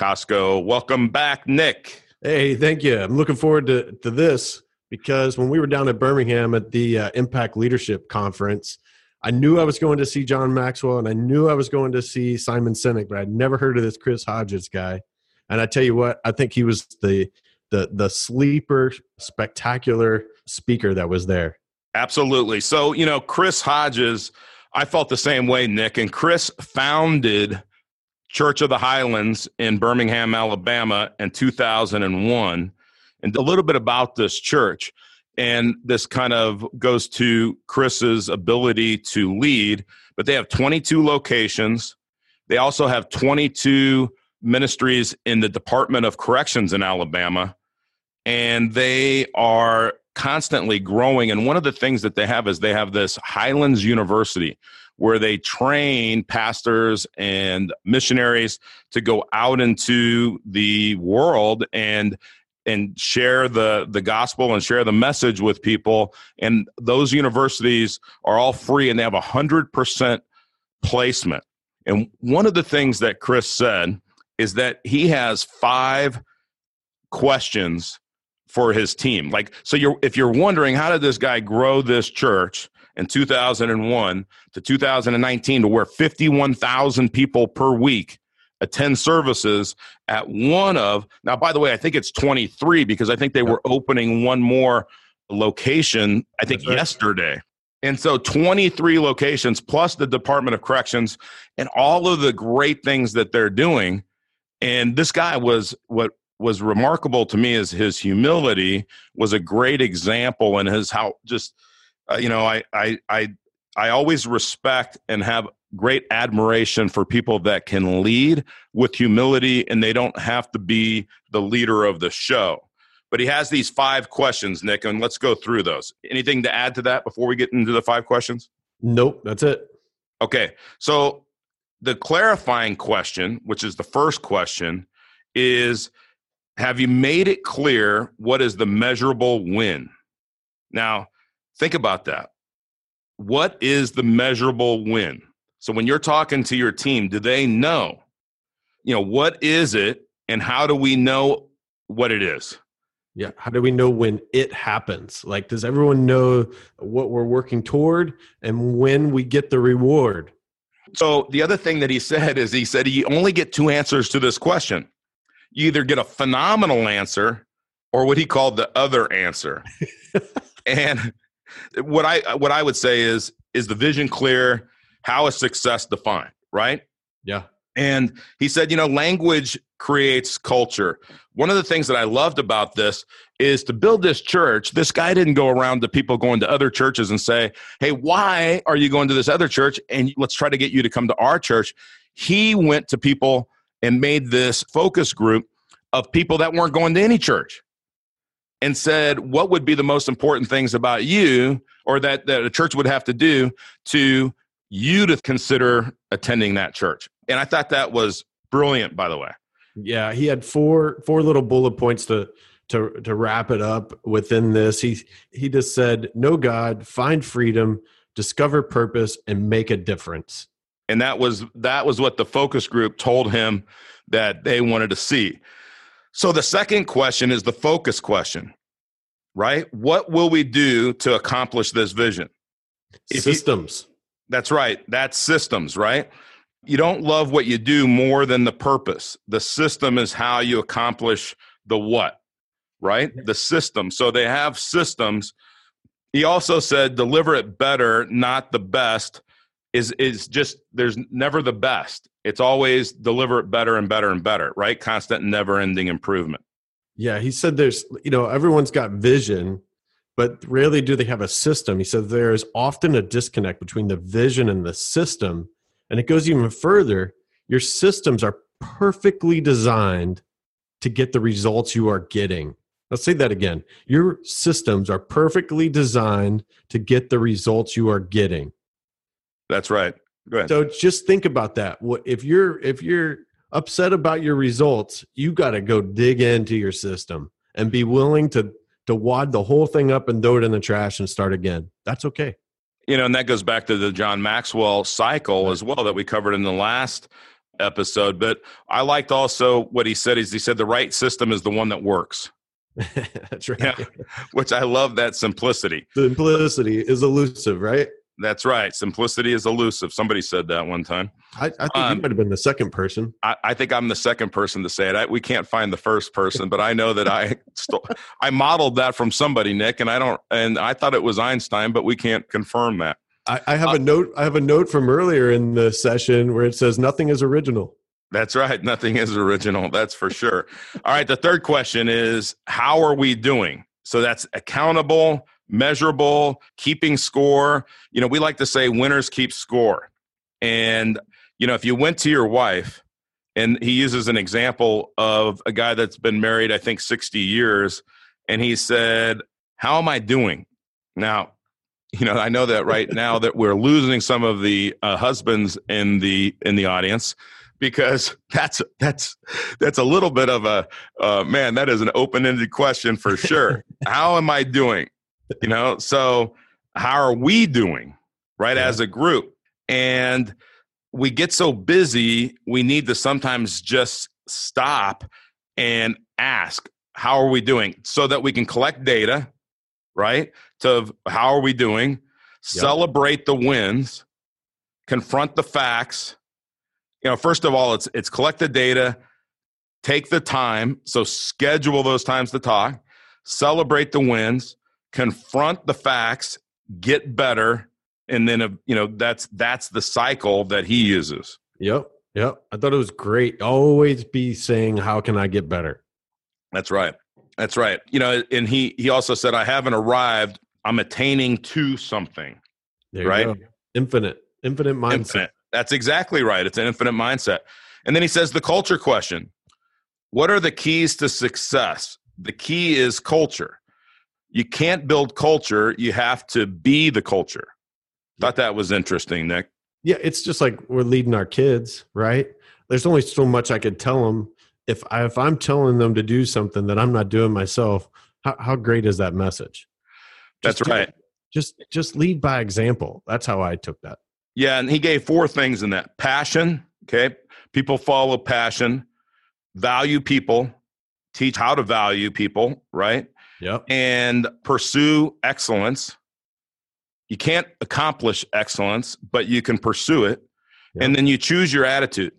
Costco. Welcome back, Nick. Hey, thank you. I'm looking forward to, to this because when we were down at Birmingham at the uh, Impact Leadership Conference, I knew I was going to see John Maxwell and I knew I was going to see Simon Sinek, but I'd never heard of this Chris Hodges guy. And I tell you what, I think he was the the the sleeper, spectacular speaker that was there. Absolutely. So you know, Chris Hodges I felt the same way, Nick. And Chris founded Church of the Highlands in Birmingham, Alabama in 2001. And a little bit about this church. And this kind of goes to Chris's ability to lead. But they have 22 locations. They also have 22 ministries in the Department of Corrections in Alabama. And they are constantly growing. And one of the things that they have is they have this Highlands University where they train pastors and missionaries to go out into the world and and share the the gospel and share the message with people. And those universities are all free and they have a hundred percent placement. And one of the things that chris said is that he has five questions for his team. Like, so you're if you're wondering how did this guy grow this church in 2001 to 2019 to where 51,000 people per week attend services at one of now by the way i think it's 23 because i think they were opening one more location i think right. yesterday. And so 23 locations plus the department of corrections and all of the great things that they're doing. And this guy was what was remarkable to me is his humility was a great example and his how just uh, you know I, I i i always respect and have great admiration for people that can lead with humility and they don't have to be the leader of the show. But he has these five questions nick and let's go through those. Anything to add to that before we get into the five questions? Nope that's it. Okay so the clarifying question which is the first question is have you made it clear what is the measurable win? Now, think about that. What is the measurable win? So when you're talking to your team, do they know? You know, what is it and how do we know what it is? Yeah, how do we know when it happens? Like does everyone know what we're working toward and when we get the reward? So the other thing that he said is he said you only get two answers to this question you either get a phenomenal answer or what he called the other answer. and what I what I would say is is the vision clear? How is success defined? Right? Yeah. And he said, you know, language creates culture. One of the things that I loved about this is to build this church. This guy didn't go around to people going to other churches and say, hey, why are you going to this other church? And let's try to get you to come to our church. He went to people and made this focus group of people that weren't going to any church and said what would be the most important things about you or that, that a church would have to do to you to consider attending that church? And i thought that was brilliant by the way. Yeah he had four four little bullet points to to to wrap it up within this. He he just said know god find freedom discover purpose and make a difference. And that was that was what the focus group told him that they wanted to see so the second question is the focus question right? What will we do to accomplish this vision? If systems. You, that's right. That's systems right? You don't love what you do more than the purpose. The system is how you accomplish the what right? The system. So they have systems. He also said deliver it better not the best. Is is just there's never the best. It's always deliver it better and better and better, right? Constant never ending improvement. Yeah, he said there's you know everyone's got vision, but rarely do they have a system. He said there is often a disconnect between the vision and the system, and it goes even further. Your systems are perfectly designed to get the results you are getting. Let's say that again. Your systems are perfectly designed to get the results you are getting. That's right. Go ahead. So just think about that. What if you're if you're upset about your results, you got to go dig into your system and be willing to to wad the whole thing up and throw it in the trash and start again. That's okay. You know, and that goes back to the John Maxwell cycle as well that we covered in the last episode. But I liked also what he said is he said the right system is the one that works. That's right. Yeah, which I love that simplicity. Simplicity is elusive, right? That's right. Simplicity is elusive. Somebody said that one time. I, I think Um, you might have been the second person. I, I think I'm the second person to say it. I, we can't find the first person, but I know that I st- I modeled that from somebody, Nick, and I don't. And I thought it was Einstein, but we can't confirm that. I, I have Uh, a note. I have a note from earlier in the session where it says nothing is original. That's right. Nothing is original. That's for sure. All right. The third question is how are we doing? So that's accountable, measurable, keeping score. You know, we like to say winners keep score. And, you know, if you went to your wife, and he uses an example of a guy that's been married, I think, 60 years, and he said, How am I doing? Now, you know, I know that right now that we're losing some of the uh, husbands in the in the audience because that's that's that's a little bit of a uh, man. That is an open ended question for sure. how am I doing? You know, so how are we doing? Right Yeah. as a group, and we get so busy, we need to sometimes just stop and ask, how are we doing? So that we can collect data, right? To how are we doing? Celebrate the wins, confront the facts. You know, first of all, it's it's collect the data, take the time, so schedule those times to talk, celebrate the wins, confront the facts, get better, and then uh, you know that's that's the cycle that he uses. Yep. Yep. I thought it was great. Always be saying, "How can I get better?" That's right. That's right. You know, and he he also said, "I haven't arrived. I'm attaining to something." Right. go. Infinite. Infinite mindset. Infinite. That's exactly right. It's an infinite mindset. And then he says the culture question. What are the keys to success? The key is culture. You can't build culture, you have to be the culture. Thought that was interesting, Nick. Yeah, it's just like we're leading our kids, right? There's only so much I could tell them. If I, if I'm telling them to do something that I'm not doing myself, how, how great is that message? That's right. Just just lead by example. That's how I took that. Yeah, and he gave four things in that passion. Okay. People follow passion, value people, teach how to value people, right? Yep. And pursue excellence. You can't accomplish excellence, but you can pursue it. Yeah. And then you choose your attitude.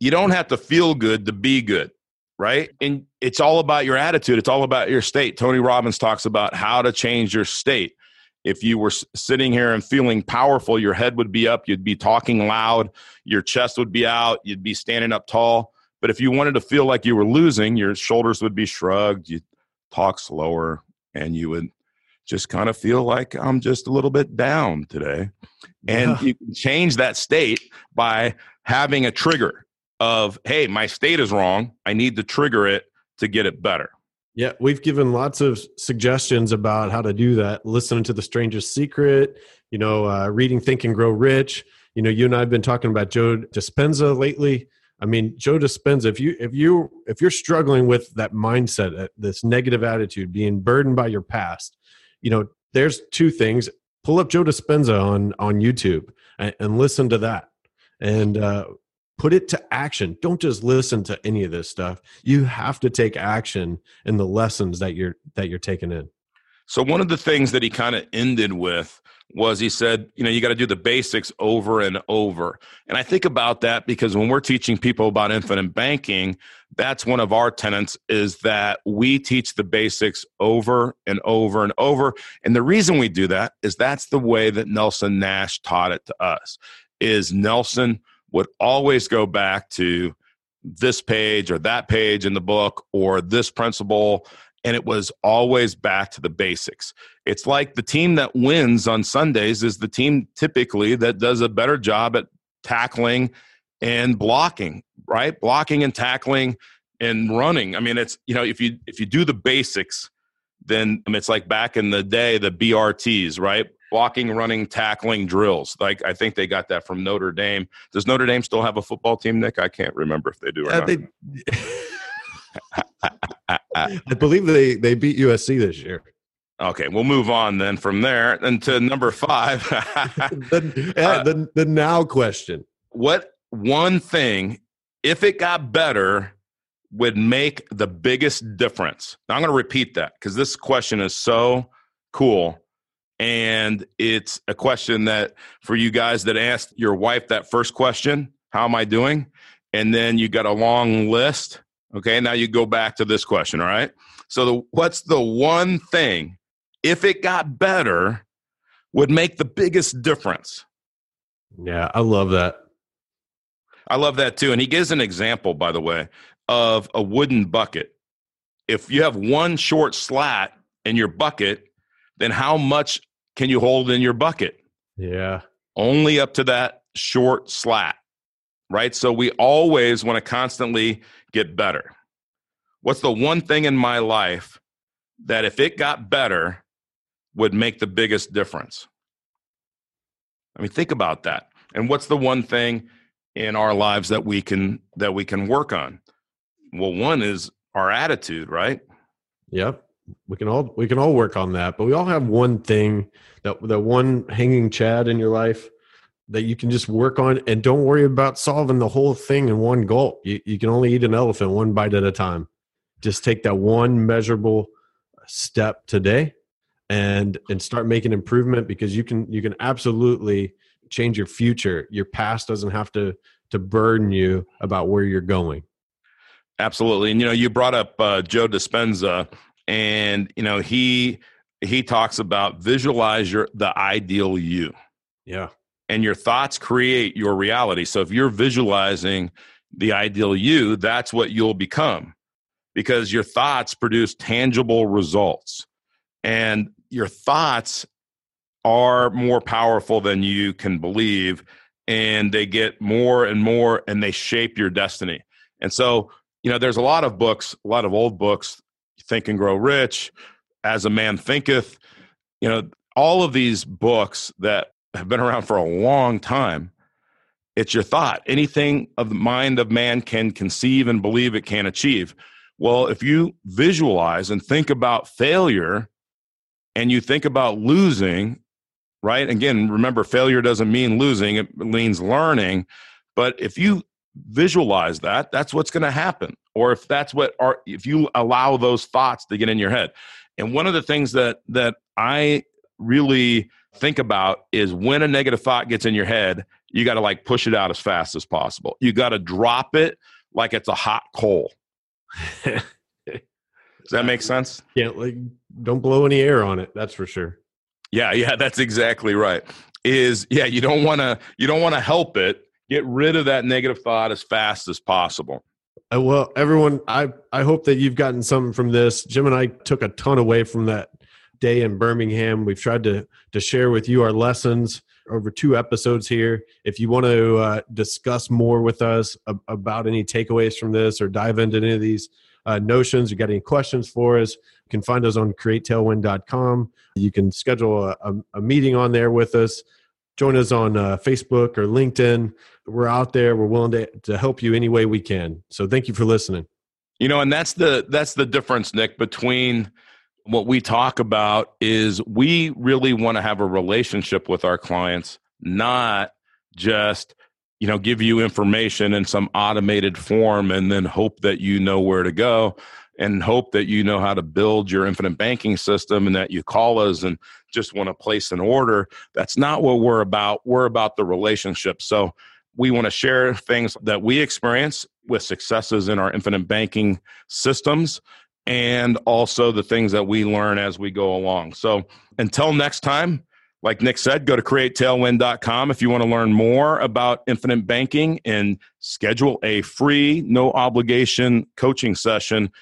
You don't have to feel good to be good, right? And it's all about your attitude, it's all about your state. Tony Robbins talks about how to change your state. If you were sitting here and feeling powerful, your head would be up, you'd be talking loud, your chest would be out, you'd be standing up tall. But if you wanted to feel like you were losing, your shoulders would be shrugged, you'd talk slower, and you would just kind of feel like I'm just a little bit down today. And Yeah. you can change that state by having a trigger of, hey, my state is wrong. I need to trigger it to get it better. Yeah, we've given lots of suggestions about how to do that. Listening to The Strangest Secret, you know, uh, reading Think and Grow Rich. You know, you and I have been talking about Joe Dispenza lately. I mean, Joe Dispenza. If you if you if you're struggling with that mindset, this negative attitude, being burdened by your past, you know, there's two things. Pull up Joe Dispenza on on YouTube and, and listen to that, and uh, put it to action. Don't just listen to any of this stuff. You have to take action in the lessons that you're that you're taking in. So one of the things that he kind of ended with was he said, you know, you got to do the basics over and over. And I think about that because when we're teaching people about infinite banking, that's one of our tenets is that we teach the basics over and over and over. And the reason we do that is that's the way that Nelson Nash taught it to us. Is Nelson would always go back to this page or that page in the book or this principle and it was always back to the basics. It's like the team that wins on Sundays is the team typically that does a better job at tackling and blocking, right? Blocking and tackling and running. I mean, it's you know if you if you do the basics, then I mean, it's like back in the day the BRTs, right? Blocking, running, tackling drills. Like I think they got that from Notre Dame. Does Notre Dame still have a football team, Nick? I can't remember if they do or Uh, not. they, I believe they they beat USC this year. okay, we'll move on then from there and to number five. the, Uh, the the now question. what one thing, if it got better, would make the biggest difference? Now, I'm going to repeat that because this question is so cool. And it's a question that for you guys that asked your wife that first question, how am I doing? And then you got a long list. Okay, now you go back to this question. All right. So, the, what's the one thing, if it got better, would make the biggest difference? Yeah, I love that. I love that too. And he gives an example, by the way, of a wooden bucket. If you have one short slat in your bucket, then how much can you hold in your bucket? Yeah, Only up to that short slat, right? So we always want to constantly get better. What's the one thing in my life that if it got better would make the biggest difference? I mean, think about that. And what's the one thing in our lives that we can that we can work on? Well, one is our attitude, right? yep. We can all we can all work on that, but we all have one thing that that one hanging chad in your life that you can just work on, and don't worry about solving the whole thing in one gulp. You you can only eat an elephant one bite at a time. Just take that one measurable step today, and and start making improvement because you can you can absolutely change your future. Your past doesn't have to to burden you about where you're going. Absolutely. And you know, you brought up uh, Joe Dispenza, and you know he he talks about visualize your the ideal you, Yeah. And your thoughts create your reality. So if you're visualizing the ideal you, that's what you'll become, because your thoughts produce tangible results, and your thoughts are more powerful than you can believe, and they get more and more, and they shape your destiny. And so you know, there's a lot of books, a lot of old books, Think and Grow Rich, As a Man Thinketh, you know, all of these books that have been around for a long time. It's your thought. Anything of the mind of man can conceive and believe it can achieve. Well, if you visualize and think about failure and you think about losing, right? Again, remember, failure doesn't mean losing, it means learning. But if you visualize that that's what's going to happen or if that's what are if you allow those thoughts to get in your head and one of the things that that i really think about is when a negative thought gets in your head you got to like push it out as fast as possible you got to drop it like it's a hot coal does that make sense Can't like don't blow any air on it. That's for sure. yeah yeah that's exactly right is yeah you don't want to you don't want to help it get rid of that negative thought as fast as possible Uh, well, everyone, I I hope that you've gotten something from this. Jim and I took a ton away from that day in Birmingham. We've tried to to share with you our lessons over two episodes here. If you want to uh, discuss more with us ab- about any takeaways from this or dive into any of these uh, notions, you got any questions for us, you can find us on createtailwind.com. You can schedule a, a, a meeting on there with us. Join us on uh, Facebook or LinkedIn. We're out there. We're willing to, to help you any way we can. So thank you for listening. You know, and that's the that's the difference, Nick, between what we talk about is we really want to have a relationship with our clients, not just you know give you information in some automated form and then hope that you know where to go and hope that you know how to build your infinite banking system and that you call us and just want to place an order. That's not what we're about. We're about the relationship. So we want to share things that we experience with successes in our infinite banking systems and also the things that we learn as we go along. So until next time, like Nick said, go to createtailwind.com if you want to learn more about infinite banking and schedule a free, no obligation coaching session.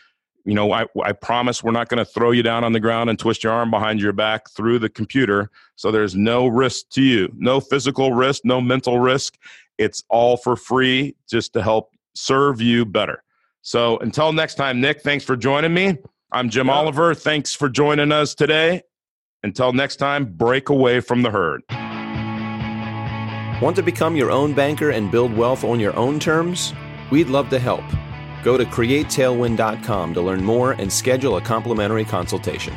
You know, I, I promise we're not going to throw you down on the ground and twist your arm behind your back through the computer. So there's no risk to you, no physical risk, no mental risk. It's all for free just to help serve you better. So until next time, Nick, thanks for joining me. I'm Jim yeah. Oliver. Thanks for joining us today. Until next time, break away from the herd. Want to become your own banker and build wealth on your own terms? We'd love to help. Go to createtailwind.com to learn more and schedule a complimentary consultation.